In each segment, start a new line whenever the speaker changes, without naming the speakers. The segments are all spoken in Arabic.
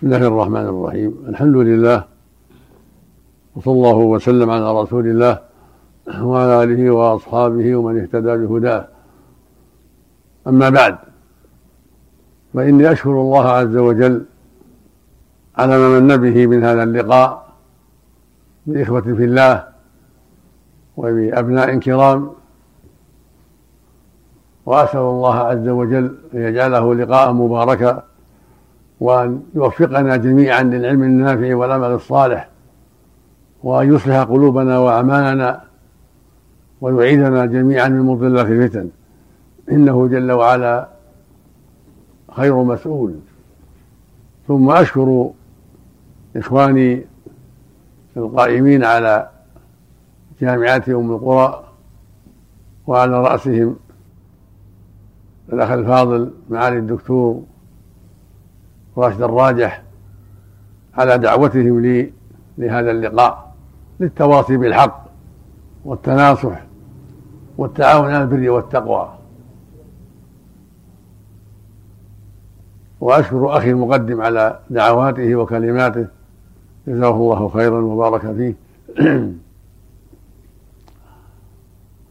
بسم الله الرحمن الرحيم. الحمد لله وصلى الله وسلم على رسول الله وعلى آله وأصحابه ومن اهتدى بهداه. أما بعد فإني أشكر الله عز وجل على ما من به من هذا اللقاء بإخوة في الله وبأبناء كرام. وأسأل الله عز وجل أن يجعله لقاء مباركا وأن يوفقنا جميعا للعلم النافع والعمل الصالح وأن يصلح قلوبنا وأعمالنا ويعيذنا جميعا من مضلات الفتن. إنه جل وعلا خير مسؤول. ثم أشكر إخواني القائمين على جامعات أم القرى وعلى رأسهم الأخ الفاضل معالي الدكتور راشد الراجح على دعوتهم لي لهذا اللقاء للتواصي بالحق والتناصح والتعاون على البر والتقوى. وأشكر أخي المقدم على دعواته وكلماته. جزاه الله خيرا وبارك فيه.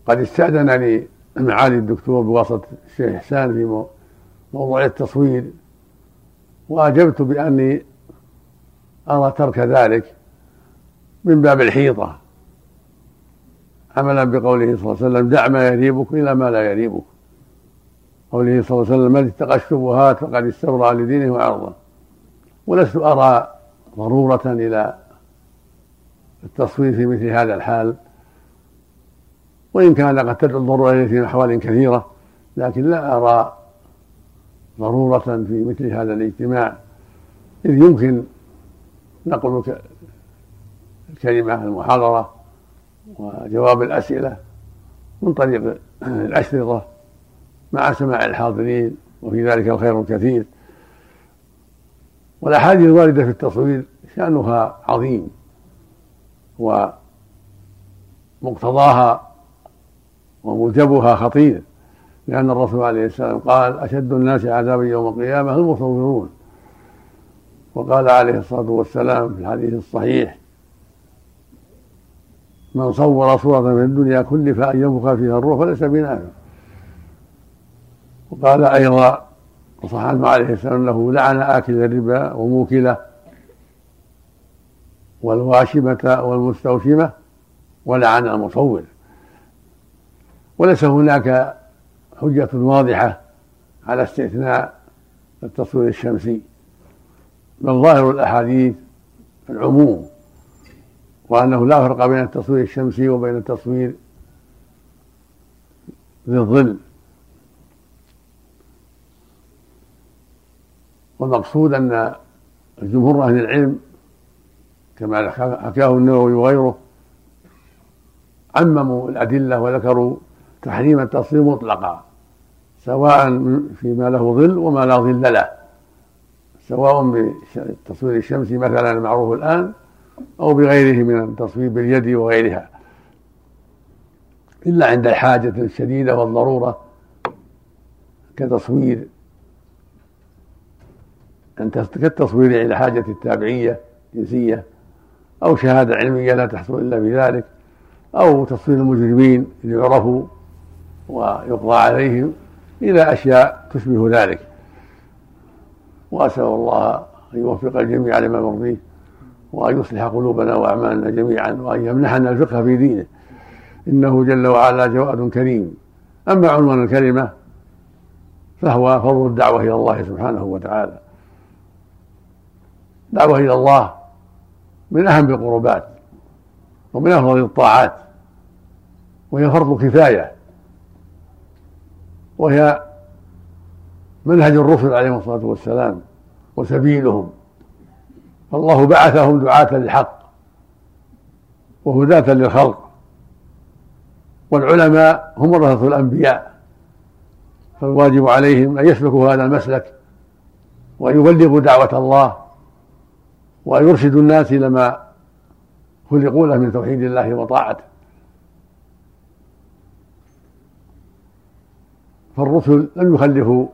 قد استأذنني معالي الدكتور بواسطة الشيخ إحسان في موضوع التصوير. وأجبت بأني أرى ترك ذلك من باب الحيطة. عملا بقوله صلى الله عليه وسلم دع ما يريبك إلى ما لا يريبك. قوله صلى الله عليه وسلم من اتقى الشبهات فقد استبرأ لدينه وعرضه. ولست أرى ضرورة إلى التصوير في مثل هذا الحال. وإن كان قد تدعو الضرورة في أحوال كثيرة لكن لا أرى ضرورة في مثل هذا الاجتماع. إذ يمكن نقل الكلمة المحاضرة وجواب الأسئلة من طريق الأشرطة مع سماع الحاضرين وفي ذلك الخير الكثير. والأحاديث الواردة في التصوير شأنها عظيم ومقتضاها وموجبها خطير. لأن الرسول عليه السلام قال أشد الناس عذابا يوم القيامة المصورون وقال عليه الصلاة والسلام في الحديث الصحيح من صور صورة من الدنيا كلف أن ينفخ فيها الروح فليس بنافع. وقال أيضا وصح عنه عليه السلام أنه لعن آكل الربا وموكله والواشمة والمستوشمة ولعن المصور. وليس هناك حجة واضحة على استثناء التصوير الشمسي. بل ظاهر الأحاديث العموم وأنه لا فرق بين التصوير الشمسي وبين التصوير ذي الظل. والمقصود أن جمهور أهل العلم كما حكاه النووي وغيره عمموا الأدلة وذكروا تحريم التصوير مطلقا. سواء فيما له ظل وما لا ظل له. سواء بالتصوير الشمسي مثلا المعروف الآن أو بغيره من التصوير باليد وغيرها. إلا عند الحاجة الشديدة والضرورة كتصوير كالتصوير عند حاجة التابعية جنسية أو شهادة علمية لا تحصل إلا بذلك أو تصوير المجرمين ليعرفوا ويقضى عليهم. إلى أشياء تشبه ذلك. وأسأل الله أن يوفق الجميع لما يرضيه وأن يصلح قلوبنا وأعمالنا جميعا وأن يمنحنا الفقه في دينه. إنه جل وعلا جواد كريم. أما عنوان الكلمة فهو فضل الدعوة إلى الله سبحانه وتعالى. دعوة إلى الله من أهم القربات ومن أفضل الطاعات وهي فرض كفاية. وهي منهج الرسل عليهم الصلاة والسلام وسبيلهم. فالله بعثهم دعاة للحق وهداة للخلق. والعلماء هم ورثة الأنبياء. فالواجب عليهم أن يسلكوا هذا المسلك وأن يبلغوا دعوة الله وأن يرشدوا الناس إلى ما خلقوا له من توحيد الله وطاعته. فالرسل لم يخلفوا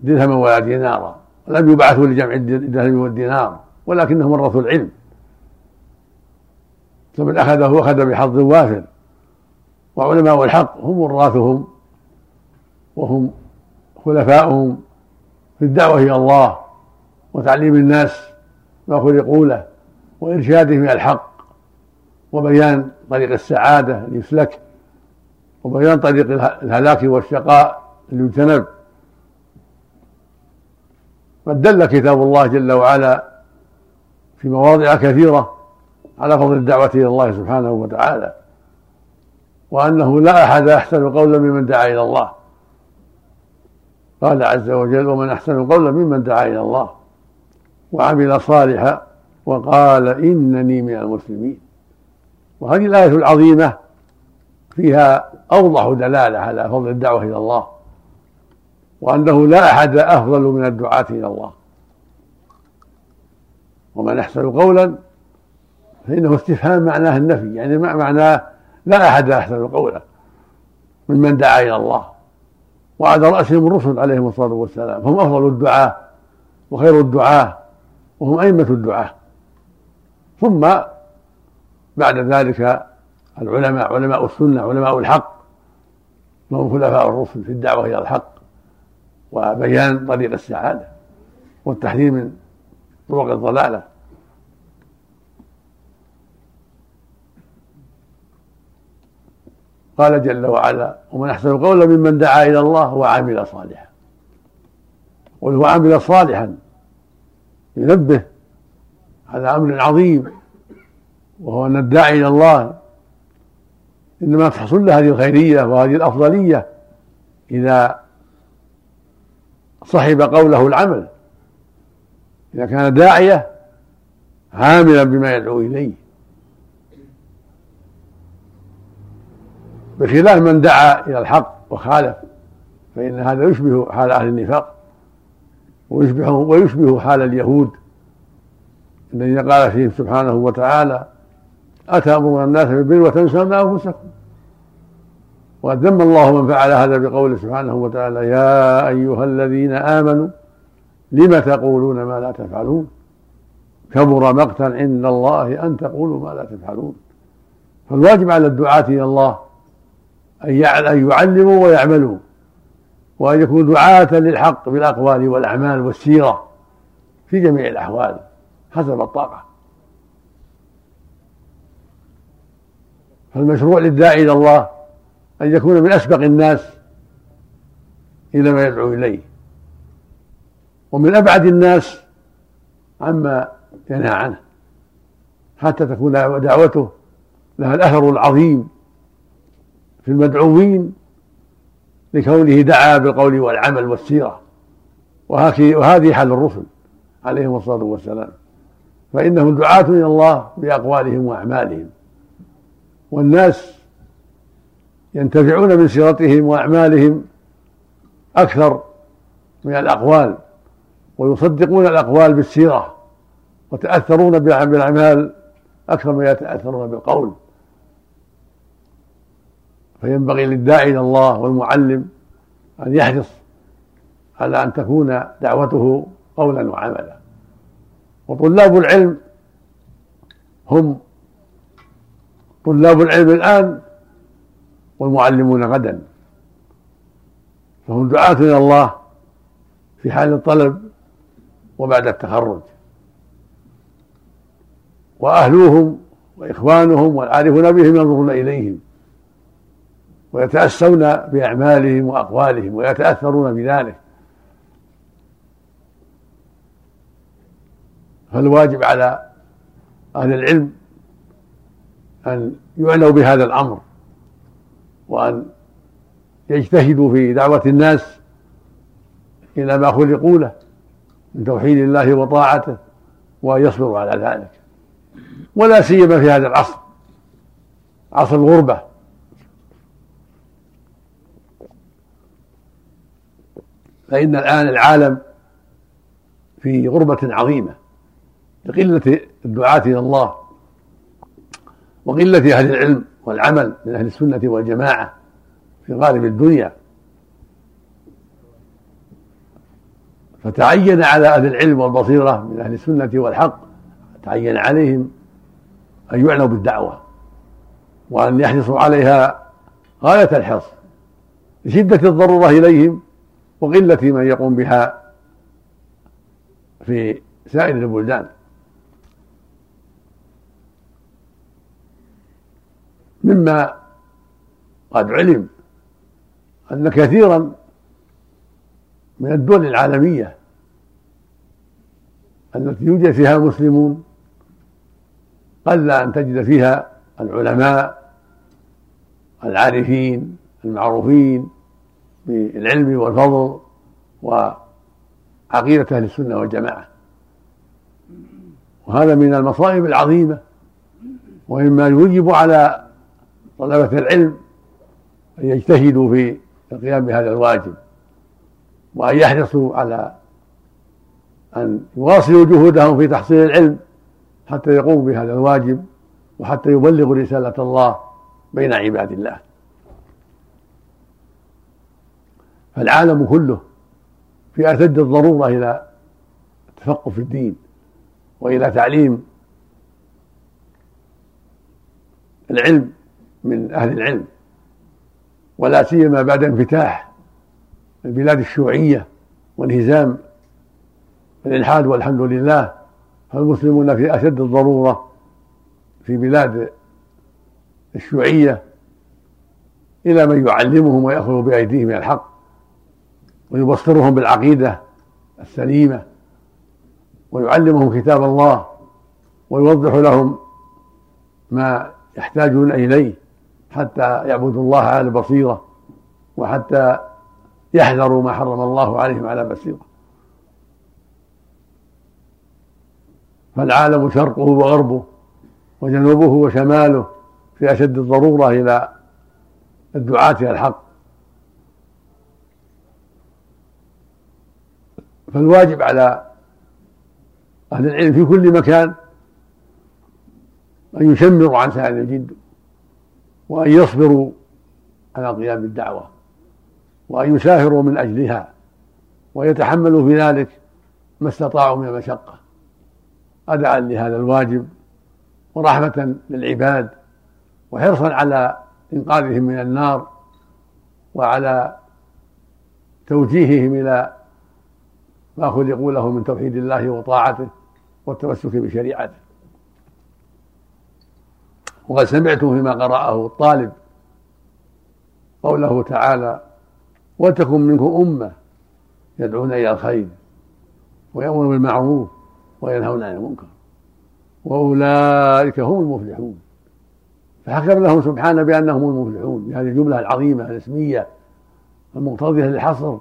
درهما ولا دينارا لم يبعثوا لجمع الدرهم والدينار ولكنهم ورثوا العلم فمن أخذه أخذ بحظ وافر وعلماء الحق هم وراثهم وهم خلفاؤهم في الدعوة إلى الله وتعليم الناس ما خلقوا له وإرشادهم إلى الحق وبيان طريق السعادة ليسلك وبيان طريق الهلاك والشقاء ليجتنب قد دل كتاب الله جل وعلا في مواضع كثيرة على فضل الدعوة إلى الله سبحانه وتعالى وأنه لا أحد أحسن قولا ممن دعا إلى الله. قال عز وجل ومن أحسن قولا ممن دعا إلى الله وعمل صالحا وقال إنني من المسلمين وهذه الآية العظيمة فيها أوضح دلالة على فضل الدعوة إلى الله وأنه لا أحد أفضل من الدعاة إلى الله. ومن أحسن قولا فإنه استفهام معناه النفي يعني معناه لا أحد أحسن قولا ممن دعا إلى الله. وعلى رأسهم الرسل عليهم الصلاة والسلام. هم أفضل الدعاة وخير الدعاة وهم أئمة الدعاة. ثم بعد ذلك العلماء علماء السنة علماء الحق وهم خلفاء الرسل في الدعوة إلى الحق وبيان طريق السعادة والتحذير من طرق الضلالة. قال جل وعلا ومن أحسن قولا ممن دعا إلى الله وعمل صالحا. قل هو عمل صالحا ينبه على أمر عظيم وهو أن الداعي إلى الله إنما تحصل له هذه الخيرية وهذه الأفضلية إذا صحب قوله العمل. إذا كان داعية عاملا بما يدعو إليه. بخلاف من دعا إلى الحق وخالف فإن هذا يشبه حال أهل النفاق ويشبه ويشبه حال اليهود. الذين قال فيهم سبحانه وتعالى أتأمرون الناس بالبر وتنسون أنفسكم. وقد ذم الله من فعل هذا بقوله سبحانه وتعالى يا أيها الذين آمنوا لم تقولون ما لا تفعلون؟ كبر مقتا عند الله أن تقولوا ما لا تفعلون. فالواجب على الدعاة إلى الله أن يعلموا ويعملوا وأن يكونوا دعاة للحق بالأقوال والأعمال والسيرة في جميع الأحوال حسب الطاقة. فالمشروع للداعي إلى الله أن يكون من أسبق الناس إلى ما يدعو إليه. ومن أبعد الناس عما ينهى عنه. حتى تكون دعوته لها الأثر العظيم في المدعوين لكونه دعا بالقول والعمل والسيرة. وهذه حال الرسل عليهم الصلاة والسلام. فإنهم دعاة إلى الله بأقوالهم وأعمالهم. والناس ينتفعون من سيرتهم وأعمالهم أكثر من الأقوال ويصدقون الأقوال بالسيرة وتأثرون بالأعمال أكثر ما يتأثرون بالقول. فينبغي للداعي إلى الله والمعلم أن يحرص على أن تكون دعوته قولا وعملا. وطلاب العلم هم طلاب العلم الآن والمعلمون غدا. فهم دعاة إلى الله في حال الطلب وبعد التخرج. وأهلوهم وإخوانهم والعارفون بهم ينظرون إليهم ويتأسون بأعمالهم وأقوالهم ويتأثرون بذلك. فالواجب على أهل العلم أن يعنوا بهذا الأمر وأن يجتهدوا في دعوة الناس إلى ما خلقوا له من توحيد الله وطاعته وأن يصبروا على ذلك. ولا سيما في هذا العصر عصر الغربة. فإن الآن العالم في غربة عظيمة لقلة الدعاة إلى الله. وقلة أهل العلم والعمل من أهل السنة والجماعة في غالب الدنيا. فتعين على أهل العلم والبصيرة من أهل السنة والحق تعين عليهم أن يعنوا بالدعوة وأن يحرصوا عليها غاية الحرص لشدة الضرورة إليهم وقلة من يقوم بها في سائر البلدان. مما قد علم أن كثيرا من الدول العالمية التي يوجد فيها المسلمون قل أن تجد فيها العلماء العارفين المعروفين بالعلم والفضل وعقيدة أهل السنة والجماعة. وهذا من المصائب العظيمة ومما يوجب على طلبة العلم أن يجتهدوا في القيام بهذا الواجب وأن يحرصوا على أن يواصلوا جهودهم في تحصيل العلم حتى يقوموا بهذا الواجب وحتى يبلغوا رسالة الله بين عباد الله. فالعالم كله في أشد الضرورة إلى التفقه في الدين وإلى تعليم العلم من أهل العلم ولا سيما بعد انفتاح البلاد الشيوعية وانهزام الإلحاد والحمد لله فالمسلمون في أشد الضرورة في بلاد الشيوعية إلى من يعلمهم ويأخذ بأيديهم الحق ويبصرهم بالعقيدة السليمة ويعلمهم كتاب الله ويوضح لهم ما يحتاجون إليه. حتى يعبدوا الله على بصيرة وحتى يحذروا ما حرم الله عليهم على بصيرة. فالعالم شرقه وغربه وجنوبه وشماله في أشد الضرورة إلى الدعاة إلى الحق. فالواجب على أهل العلم في كل مكان أن يشمروا عن سائر الجد وأن يصبروا على قيام الدعوة وأن يسافروا من أجلها ويتحملوا في ذلك ما استطاعوا من المشقة. أداء لهذا الواجب ورحمة للعباد وحرصا على إنقاذهم من النار وعلى توجيههم إلى ما خلقوا له من توحيد الله وطاعته والتمسك بشريعته. وقد سمعتم فيما قرأه الطالب قوله تعالى وتكن منكم أمة يدعون إلى الخير ويأمرون بالمعروف وينهون عن المنكر وأولئك هم المفلحون فحكم لهم سبحانه بأنهم المفلحون بهذه الجملة العظيمة الاسمية المقتضية للحصر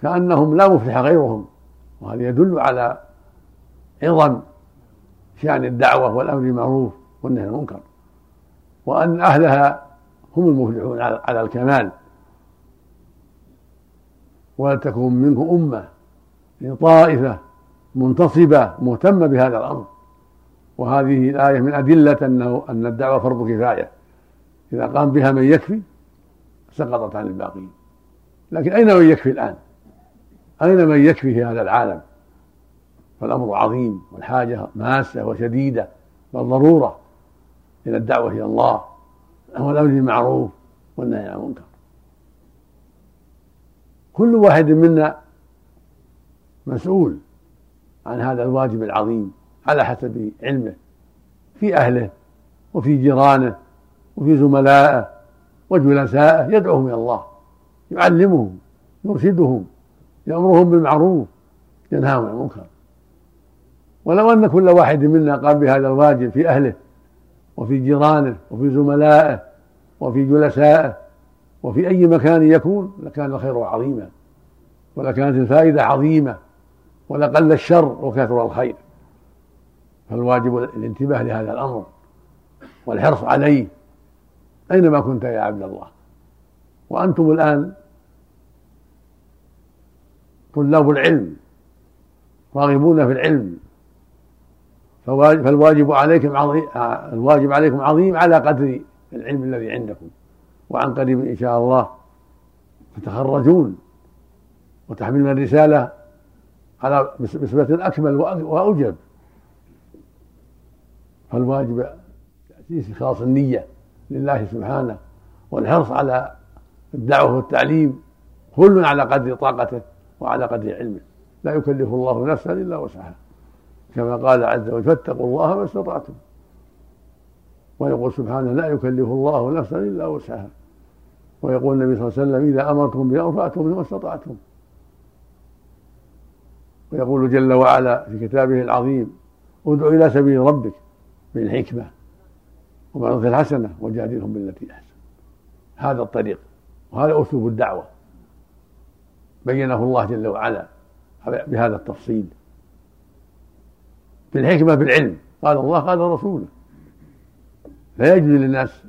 كأنهم لا مفلح غيرهم وهذا يدل على عظم شأن الدعوة والأمر بالمعروف والنهي عن المنكر. وأن أهلها هم المفلحون على الكمال. ولتكن منكم أمة طائفة منتصبة مهتمة بهذا الأمر. وهذه الآية من أدلة أنه أن الدعوة فرض كفاية. إذا قام بها من يكفي سقطت عن الباقين. لكن أين من يكفي الآن؟ أين من يكفي في هذا العالم؟ فالأمر عظيم والحاجة ماسة وشديدة بل ضرورة إلى الدعوة إلى الله والأمر بالمعروف والنهي عن المنكر. كل واحد منا مسؤول عن هذا الواجب العظيم على حسب علمه في أهله وفي جيرانه وفي زملائه وجلسائه يدعوهم إلى الله يعلمهم يرشدهم يأمرهم بالمعروف ينهاهم عن المنكر. ولو أن كل واحد منا قام بهذا الواجب في أهله وفي جيرانه وفي زملائه وفي جلسائه وفي أي مكان يكون لكان الخير عظيما ولكانت الفائدة عظيمة ولقل الشر وكثر الخير. فالواجب الانتباه لهذا الأمر والحرص عليه. أينما كنت يا عبد الله؟ وأنتم الآن طلاب العلم راغبون في العلم فالواجب عليكم عظيم الواجب عليكم عظيم على قدر العلم الذي عندكم. وعن قريب إن شاء الله تتخرجون وتحملون الرسالة على بصفة أكمل وأوجب. فالواجب تأسيس إخلاص النية لله سبحانه والحرص على الدعوة والتعليم كل على قدر طاقته وعلى قدر علمه. لا يكلف الله نفسا إلا وسعها. كما قال عز وجل فاتقوا الله ما استطعتم. ويقول سبحانه لا يكلف الله نفسا إلا وسعها. ويقول النبي صلى الله عليه وسلم إذا أمرتم بأمر فأتوا منه ما استطعتم. ويقول جل وعلا في كتابه العظيم ادع إلى سبيل ربك بالحكمة وموعظة الحسنة وجادلهم بالتي أحسن. هذا الطريق وهذا أسلوب الدعوة. بينه الله جل وعلا بهذا التفصيل. بالحكمة بالعلم. قال الله قال رسوله. لا يجوز للناس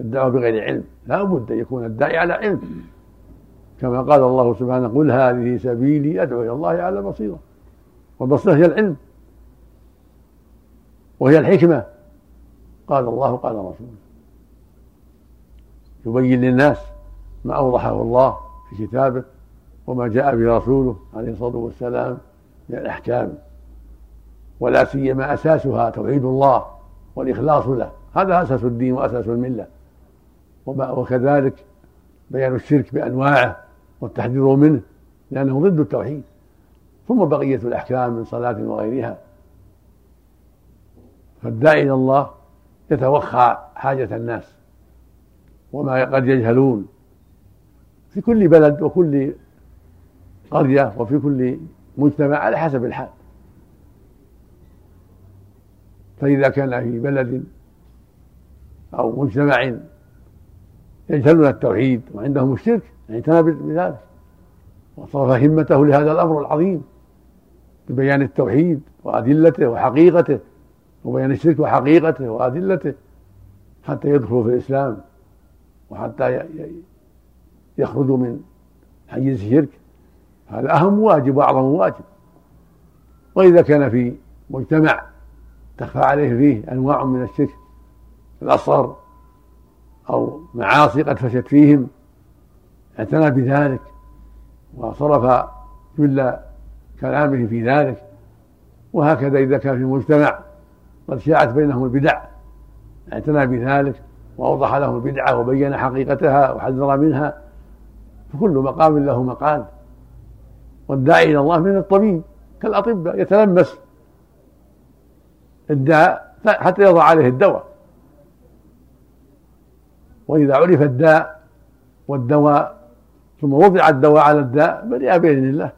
الدعوة بغير علم. لا بد أن يكون الداعي على علم. كما قال الله سبحانه قل هذه سبيلي أدعو إلى الله على بصيرة. والبصيرة هي العلم. وهي الحكمة. قال الله قال رسوله. يبين للناس ما أوضحه الله في كتابه وما جاء به رسوله عليه الصلاة والسلام من الأحكام. ولا سيما أساسها توحيد الله والإخلاص له. هذا أساس الدين وأساس الملة. وكذلك بيان الشرك بأنواعه والتحذير منه لأنه ضد التوحيد. ثم بقية الأحكام من صلاة وغيرها. فالداعي إلى الله يتوخى حاجة الناس وما قد يجهلون. في كل بلد وكل قرية وفي كل مجتمع على حسب الحال. فإذا كان في بلد أو مجتمع يجهلون التوحيد وعندهم الشرك اعتنى بذلك. وصرف همته لهذا الأمر العظيم ببيان التوحيد وأدلته وحقيقته وبيان الشرك وحقيقته وأدلته حتى يدخلوا في الإسلام وحتى يخرجوا من حيز الشرك. هذا أهم واجب وأعظم واجب. وإذا كان في مجتمع تخفى عليه فيه أنواع من الشرك الأصغر أو معاصي قد فشت فيهم اعتنى بذلك وصرف كل كلامه في ذلك وهكذا إذا كان في مجتمع قد شاعت بينهم البدع اعتنى بذلك وأوضح لهم البدعة وبين حقيقتها وحذر منها فكل مقام له مقال والداعي إلى الله من الطبيب كالأطباء يتلمس الداء حتى يضع عليه الدواء. وإذا عرف الداء والدواء ثم وضع الدواء على الداء بدأ بإذن الله.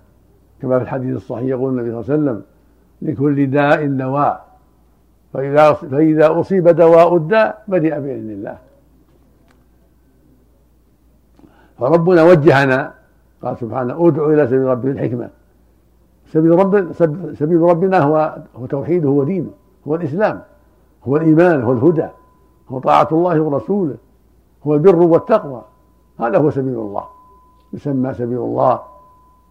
كما في الحديث الصحيح يقول النبي صلى الله عليه وسلم لكل داء دواء. فإذا فإذا أصيب دواء الداء بدأ بإذن الله. فربنا وجهنا قال سبحانه ادعو إلى سبيل ربك بالحكمة سبيل رب سبيل ربنا هو هو توحيده هو دينه هو الإسلام هو الإيمان هو الهدى هو طاعة الله ورسوله هو البر والتقوى. هذا هو سبيل الله. يسمى سبيل الله.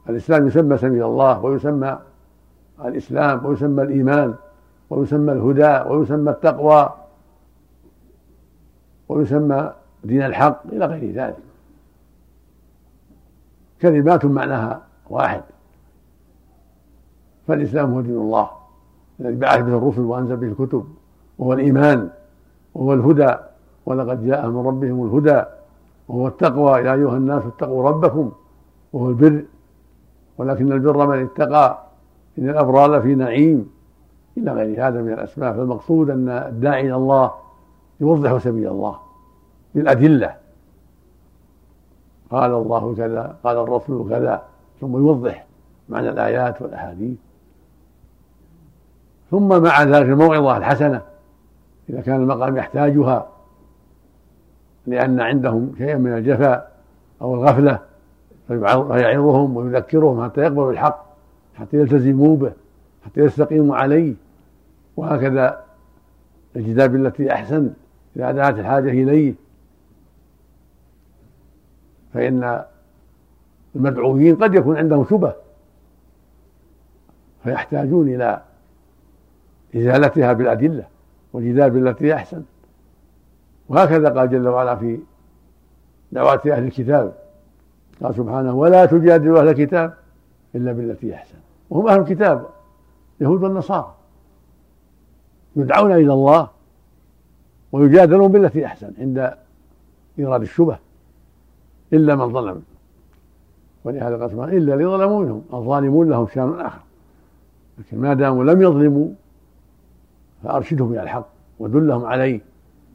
الإسلام يسمى سبيل الله ويسمى الإسلام ويسمى الإيمان ويسمى الهدى ويسمى التقوى ويسمى دين الحق إلى غير ذلك. كلمات معناها واحد. فالإسلام هو دين الله. الذي بعث به الرسل وأنزل به الكتب وهو الإيمان وهو الهدى ولقد جاء من ربهم الهدى وهو التقوى. يا أيها الناس اتقوا ربكم وهو البر. ولكن البر من اتقى إن الأبرار لفي نعيم. إلى غير هذا من الأسماء فالمقصود أن الداعي إلى الله يوضح سبيل الله بالأدلة قال الله كذا قال الرسول كذا ثم يوضح معنى الآيات والأحاديث. ثم مع ذلك الموعظة الحسنة إذا كان المقام يحتاجها لأن عندهم شيئا من الجفاء أو الغفلة فيعظهم ويذكرهم حتى يقبلوا الحق حتى يلتزموا به حتى يستقيموا عليه. وهكذا الجدال بالتي أحسن إذا دعت الحاجة إليه. فإن المدعوين قد يكون عندهم شبه فيحتاجون إلى إزالتها بالأدلة والجدال بالتي أحسن. وهكذا قال جل وعلا في دعوات أهل الكتاب. قال سبحانه ولا تجادلوا أهل الكتاب إلا بالتي أحسن. وهم أهل الكتاب يهود والنصارى. يدعون إلى الله ويجادلون بالتي أحسن عند إيراد الشبه إلا من ظلم. ولهذا قال سبحانه إلا اللي ظلموا منهم الظالمون لهم شأن آخر. لكن ما داموا لم يظلموا فأرشدهم إلى الحق ودلهم عليه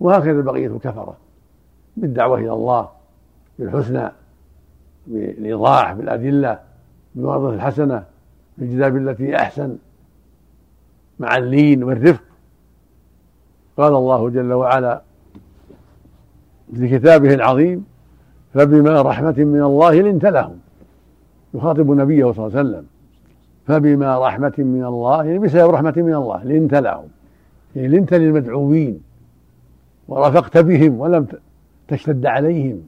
وهكذا بقية الكفرة بالدعوة إلى الله بالحسنى بالإيضاح بالأدلة بالموعظة الحسنة بالجذاب التي أحسن مع اللين والرفق. قال الله جل وعلا في كتابه العظيم فبما رحمة من الله لنت لهم. يخاطب نبيه صلى الله عليه وسلم فبما رحمة من الله يعني بسبب رحمة من الله لنت لهم. يعني لنت للمدعوين ورفقت بهم ولم تشتد عليهم.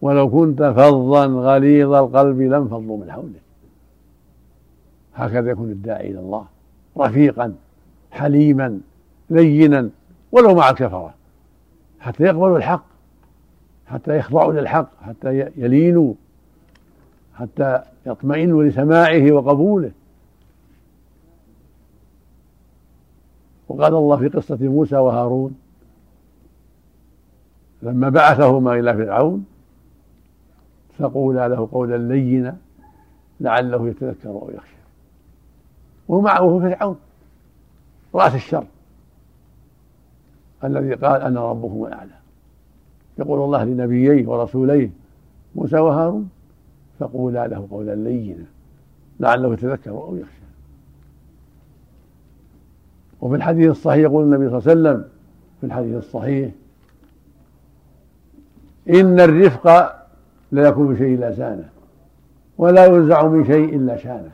ولو كنت فظا غليظ القلب لانفضوا من حولك. هكذا يكون الداعي إلى الله رفيقا حليما لينا ولو مع الكفره حتى يقبلوا الحق حتى يخضعوا للحق حتى يلينوا حتى يطمئنوا لسماعه وقبوله. وقال الله في قصة موسى وهارون لما بعثهما إلى فرعون فقولا له قولا لينا لعله يتذكر أو يخشى. ومعه فرعون رأس الشر الذي قال أنا ربكم الأعلى. يقول الله لنبييه ورسوليه موسى وهارون فقولا له قولا لينا لعله يتذكر أو يخشى. وفي الحديث الصحيح يقول النبي صلى الله عليه وسلم في الحديث الصحيح إن الرفق لا يكون بشيء إلا زانه ولا ينزع من شيء إلا شانه.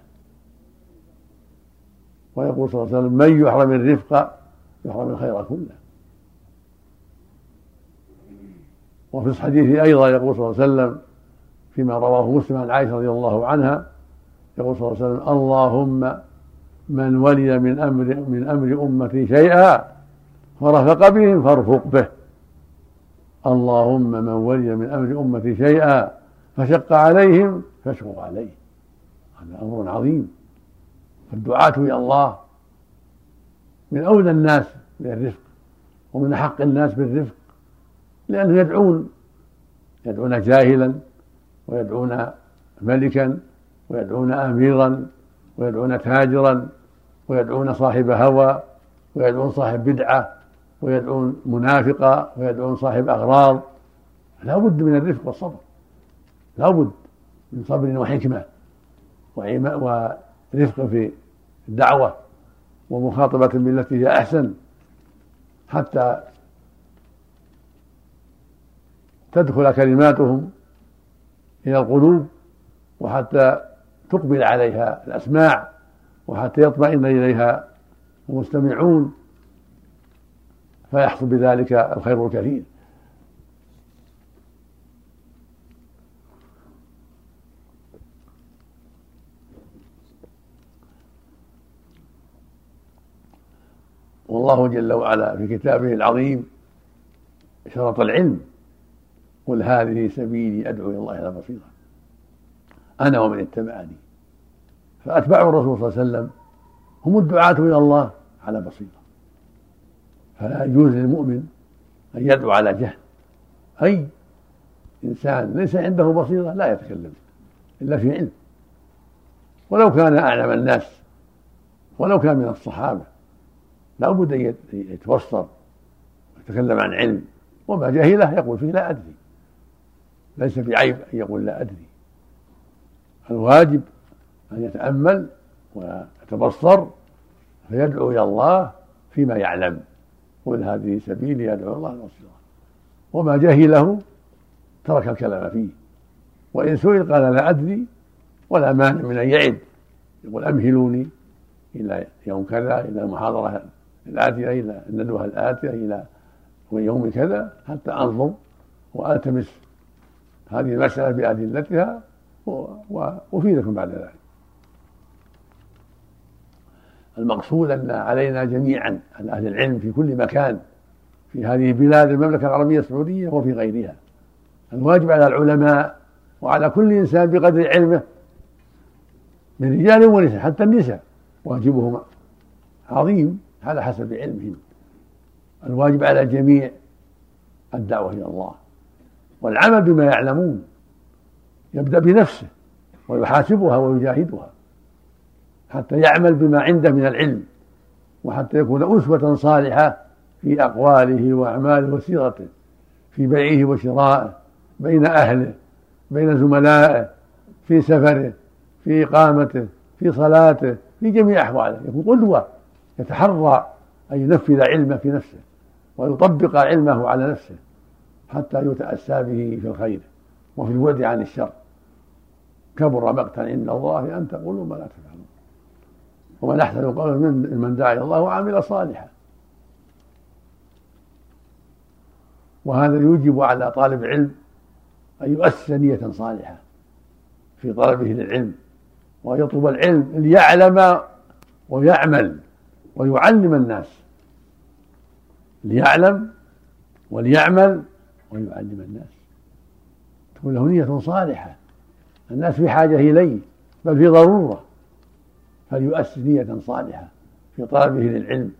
ويقول صلى الله عليه وسلم من يحرم الرفق يحرم الخير كله. وفي الحديث أيضا يقول صلى الله عليه وسلم فيما رواه مسلم عن عائشة رضي الله عنها يقول صلى الله عليه وسلم اللهم من ولي من أمر من أمر أمتي شيئا فرفق بهم فارفق به. اللهم من ولي من أمر أمتي شيئا فشق عليهم فاشقق عليه. هذا أمر عظيم. فالدعاة إلى الله من أولى الناس بالرفق ومن أحق الناس بالرفق لأنهم يدعون يدعون جاهلا ويدعون ملكا ويدعون أميرا ويدعون تاجرا ويدعون صاحب هوى ويدعون صاحب بدعة ويدعون منافقا ويدعون صاحب أغراض. لا بد من الرفق والصبر. لا بد من صبر وحكمة ورفق في الدعوة ومخاطبة بالتي هي أحسن حتى تدخل كلماتهم إلى القلوب وحتى تقبل عليها الأسماع وحتى يطمئن إليها المستمعون فيحصل بذلك الخير الكثير. والله جل وعلا في كتابه العظيم شرط العلم قل هذه سبيلي أدعو إلى الله على بصيره أنا ومن اتبعني. فاتباع الرسول صلى الله عليه وسلم هم الدعاة إلى الله على بصيرة. فلا يجوز للمؤمن أن يدعو على جهل. أي إنسان ليس عنده بصيرة لا يتكلم إلا في علم. ولو كان أعلم الناس ولو كان من الصحابة لا بد أن يتبصر ويتكلم عن علم. وما جهله يقول فيه لا أدري. ليس بعيب أن يقول لا أدري. الواجب أن يتأمل ويتبصر فيدعو إلى الله فيما يعلم. قل هذه سبيلي يدعو الله البصيرة وما جهله ترك الكلام فيه. وإن سئل قال لا أدري ولا مانع من أن يعد. يقول أمهلوني إلى يوم كذا إلى المحاضرة الآتية إلى الندوة الآتية إلى يوم كذا حتى أنظر وألتمس هذه المسألة بأدلتها وأفيدكم بعد ذلك. المقصود أن علينا جميعا على أهل العلم في كل مكان في هذه البلاد المملكة العربية السعودية وفي غيرها. الواجب على العلماء وعلى كل إنسان بقدر علمه من رجال ونساء حتى النساء واجبهم عظيم على حسب علمهم. الواجب على الجميع الدعوة إلى الله. والعمل بما يعلمون. يبدأ بنفسه ويحاسبها ويجاهدها حتى يعمل بما عنده من العلم وحتى يكون أسوة صالحة في أقواله وأعماله وسيرته في بيعه وشرائه بين أهله بين زملائه في سفره في إقامته في صلاته في جميع أحواله. يكون قدوة يتحرى أن ينفذ علمه في نفسه ويطبق علمه على نفسه حتى يتأسى به في الخير وفي البعد عن الشر. كبر مقتا عند الله أن تقولوا ما لا تفعلون. ومن أحسن قولا من من دعا إلى الله وعمل صالحا. وهذا يوجب على طالب علم أن يؤسس نية صالحة في طلبه للعلم وأن يطلب العلم ليعلم ويعمل ويعلم الناس. ليعلم وليعمل ويعلم الناس. تكون له نية صالحة. الناس في حاجة إليه بل في ضرورة. فليؤسس نية صالحة في طلبه للعلم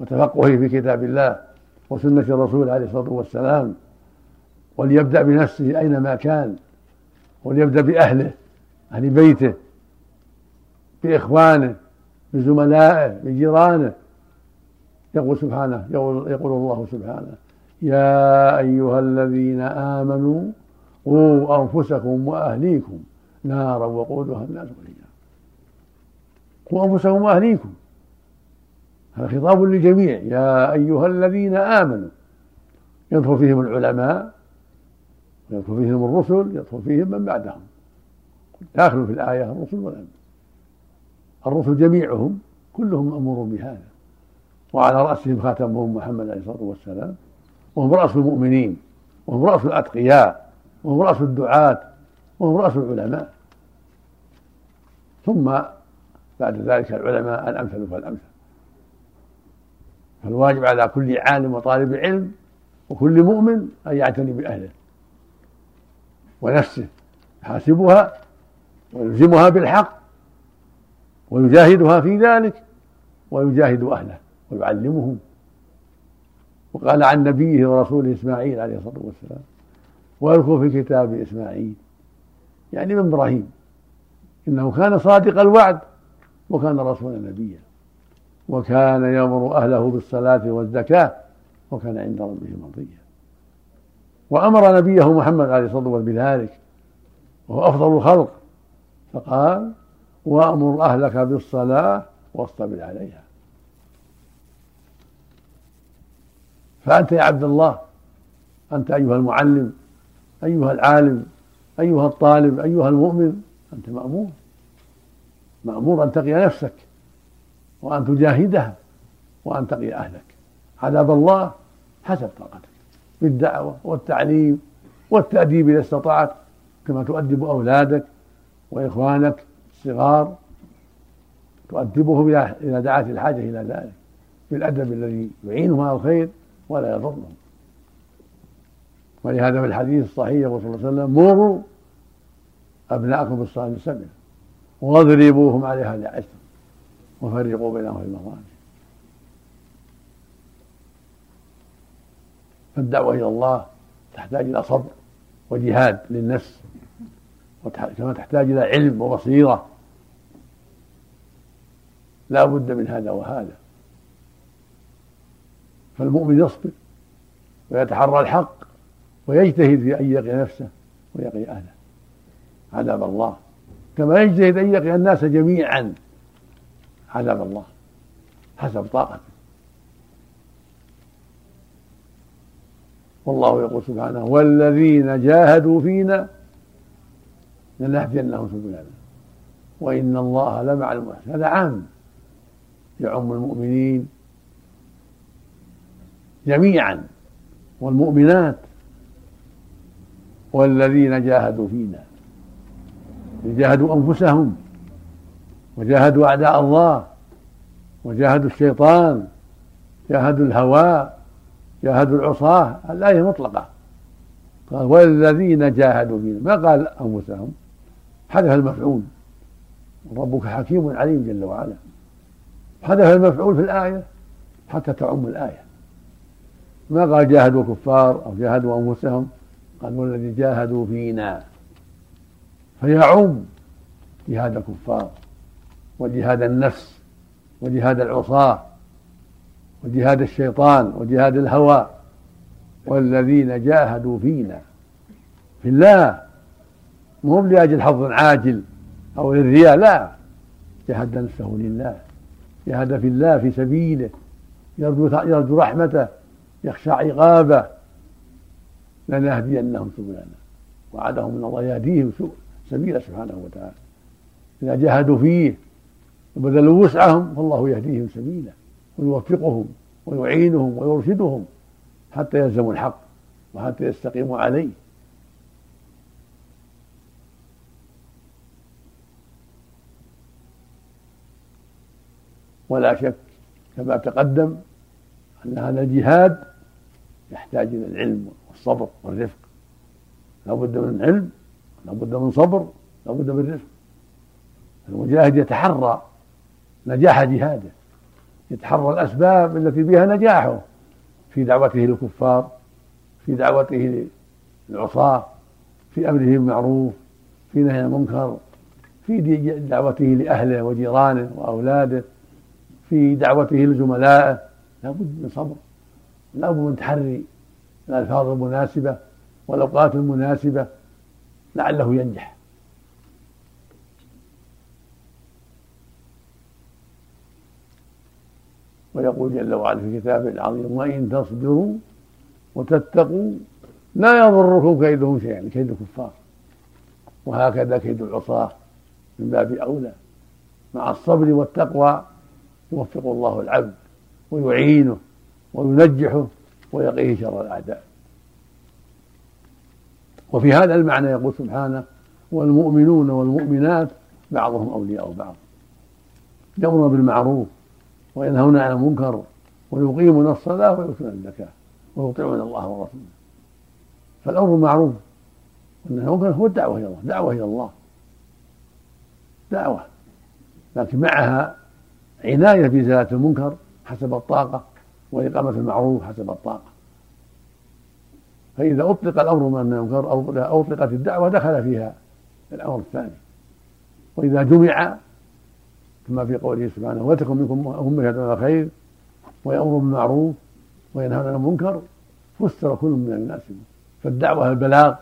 وتفقهه في كتاب الله وسنة الرسول عليه الصلاة والسلام وليبدأ بنفسه أينما كان وليبدأ بأهله أهل بيته بإخوانه بزملائه بجيرانه؟ يقول سبحانه يقول, الله سبحانه يا أيها الذين آمنوا قوا أنفسكم وأهليكم نارا وقودها الناس والحجارة. قوا أنفسكم وأهليكم. هذا خطاب للجميع. يا أيها الذين آمنوا يدخل فيهم العلماء يدخل فيهم الرسل يدخل فيهم من بعدهم. داخل في الآية الرسل والأنبياء الرسل جميعهم كلهم مأمور بهذا. وعلى رأسهم خاتمهم محمد عليه الصلاة والسلام. وهم رأس المؤمنين. وهم رأس الأتقياء. وهم رأس الدعاة وهم رأس العلماء. ثم بعد ذلك العلماء الأمثل فالأمثل. فالواجب على كل عالم وطالب علم وكل مؤمن أن يعتني بأهله ونفسه يحاسبها ويلزمها بالحق ويجاهدها في ذلك ويجاهد أهله ويعلمهم. وقال عن نبيه ورسوله إسماعيل عليه الصلاة والسلام واذكر في كتاب إسماعيل. يعني من إبراهيم. إنه كان صادق الوعد وكان رسولا نبيا. وكان يأمر أهله بالصلاة والزكاة وكان عند ربه مرضيا وأمر نبيه محمد عليه الصلاة والسلام بذلك. وهو أفضل الخلق. فقال وأمر أهلك بالصلاة واصطبر عليها. فأنت يا عبد الله أنت أيها المعلم أيها العالم أيها الطالب أيها المؤمن أنت مأمور. مأمور أن تقي نفسك وأن تجاهدها وأن تقي أهلك. عذاب الله حسب طاقتك. بالدعوة والتعليم والتأديب إذا استطعت كما تؤدب أولادك وإخوانك الصغار. تؤدبهم إذا دعت الحاجة إلى ذلك بالأدب الذي يعينهم على الخير ولا يضرهم. ولهذا في الحديث الصحيح يقول صلى الله عليه وسلم مروا أبناءكم بالصلاة سبع واضربوهم عليها لعشر وفرقوا بينهم في المضاجع فالدعوة إلى الله تحتاج إلى صبر وجهاد للنفس كما تحتاج إلى علم وبصيرة. لا بد من هذا وهذا. فالمؤمن يصبر ويتحرى الحق ويجتهد في أن يقي نفسه ويقي أهله. عذاب الله. كما يجتهد أن يقي الناس جميعا. عذاب الله. حسب طاقته. والله يقول سبحانه والذين جاهدوا فينا لنهدينهم سبلنا. وإن الله لمع المحسنين. هذا عام يعم المؤمنين جميعا. والمؤمنات والذين جاهدوا فينا. جاهدوا أنفسهم وجاهدوا أعداء الله وجاهدوا الشيطان جاهدوا الهوى جاهدوا العصاة الايه مطلقة. قال والذين جاهدوا فينا. ما قال أنفسهم؟ حذف المفعول. ربك حكيم عليم جل وعلا. حذف المفعول في الآية حتى تعم الآية. ما قال جاهدوا كفار أو جاهدوا أنفسهم؟ قال والذي جاهدوا فينا. فيعم جهاد الكفار وجهاد النفس وجهاد العصاة وجهاد الشيطان وجهاد الهوى والذين جاهدوا فينا. في الله مو لأجل حظ عاجل أو للرياء لا. جاهد نفسه لله. جاهد في الله في سبيله. يرجو يرجو رحمته يخشى عقابه. لنهدينهم سبلنا. وعدهم من الله يهديهم سبيله سبحانه وتعالى. إذا جاهدوا فيه وبذلوا وسعهم فالله يهديهم سبيلا. ويوفقهم ويعينهم ويرشدهم حتى يلزموا الحق وحتى يستقيموا عليه. ولا شك كما تقدم أن هذا الجهاد يحتاج إلى العلم والصبر والرفق. لا بد من علم لا بد من صبر لا بد من رفق. المجاهد يتحرى نجاح جهاده يتحرى الأسباب التي بها نجاحه في دعوته للكفار في دعوته للعصاة في أمره بالمعروف في نهي المنكر في دعوته لأهله وجيرانه وأولاده في دعوته لزملائه. لابد من صبر. لابد من تحري الألفاظ المناسبة والأوقات المناسبة لعله ينجح. ويقول جل وعلا في كتابه العظيم وإن تصبروا وتتقوا لا يضركم كيدهم شيئا كيد الكفار. وهكذا كيد العصاة من باب أولى. مع الصبر والتقوى يوفق الله العبد ويعينه. وينجحه ويقيه شر الأعداء. وفي هذا المعنى يقول سبحانه والمؤمنون والمؤمنات بعضهم أولياء بعض. يأمرون بالمعروف وينهون عن المنكر ويقيمون الصلاة ويؤتون الزكاة ويطيعون الله ورسوله. فالأمر معروف والنهي هو الدعوة إلى الله دعوة إلى الله. دعوة. لكن معها عناية بإزالة المنكر حسب الطاقة وإقامة المعروف حسب الطاقة. فإذا أطلق الأمر من المنكر أو أطلقت الدعوة دخل فيها الأمر الثاني. وإذا جمع كما في قوله سبحانه ولتكن منكم أمة يدعون الخير ويأمر بالمعروف وينهون عن المنكر فسر كل من الناس فالدعوة البلاغ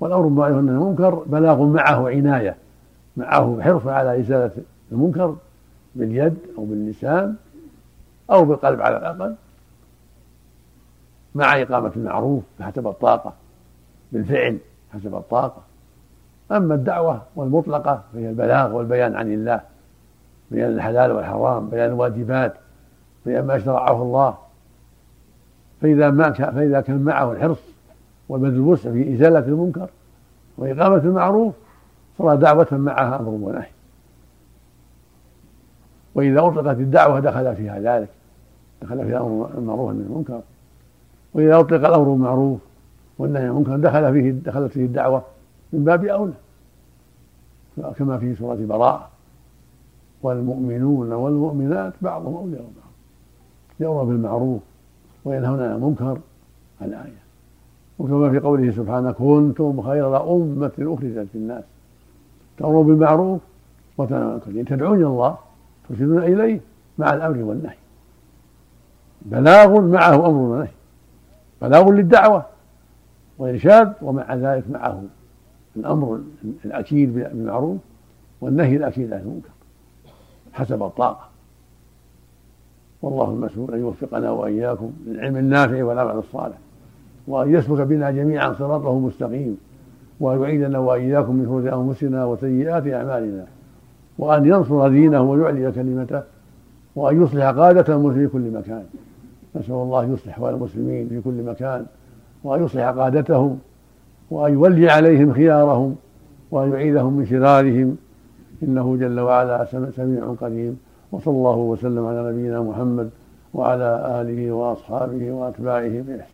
والأمر بالمعروف عن المنكر بلاغ معه عناية معه حرص على إزالة المنكر باليد أو باللسان أو بالقلب على الأقل. مع إقامة المعروف حسب الطاقة. بالفعل حسب الطاقة. أما الدعوة والمطلقة فهي البلاغ والبيان عن الله. بيان الحلال والحرام بيان الواجبات. بيان ما شرعه الله. فإذا ما فإذا كان معه الحرص والبذل الوسع في إزالة المنكر وإقامة المعروف صار دعوة معها أمر ونهي وإذا أطلقت الدعوة دخل فيها ذلك. دخل فيها أمر المعروف من المنكر. وإذا أطلق الأمر بالمعروف والنهي عن المنكر دخل فيه دخلت فيه الدعوة من باب أولى. كما في سورة براءة. والمؤمنون والمؤمنات بعضهم أولياء بعض. يأمر بالمعروف وينهون عن المنكر الآية. وكما في قوله سبحانه كنتم خير أمة أخرجت للناس. تأمرون بالمعروف وتنهون عن المنكر. تدعون إلى الله ترشدون إليه مع الأمر والنهي. بلاغ معه أمر ونهي بلاغ للدعوة وإرشاد ومع ذلك معه الأمر الأكيد بالمعروف والنهي الأكيد عن المنكر حسب الطاقة. والله المسؤول أن يوفقنا وإياكم للعلم النافع والعمل الصالح وأن يسلك بنا جميعا صراطه المستقيم وأن يعيدنا وإياكم من شرور أنفسنا وسيئات أعمالنا. وأن ينصر دينه ويعلي كلمته وأن يصلح قادة المسلمين في كل مكان. نسأل الله أن يصلح أحوال المسلمين في كل مكان وأن يصلح قادتهم وأن يولي عليهم خيارهم وأن يعيذهم من شرارهم. إنه جل وعلا سميع قريب. وصلى الله وسلم على نبينا محمد وعلى آله وأصحابه وأتباعه بإحسان.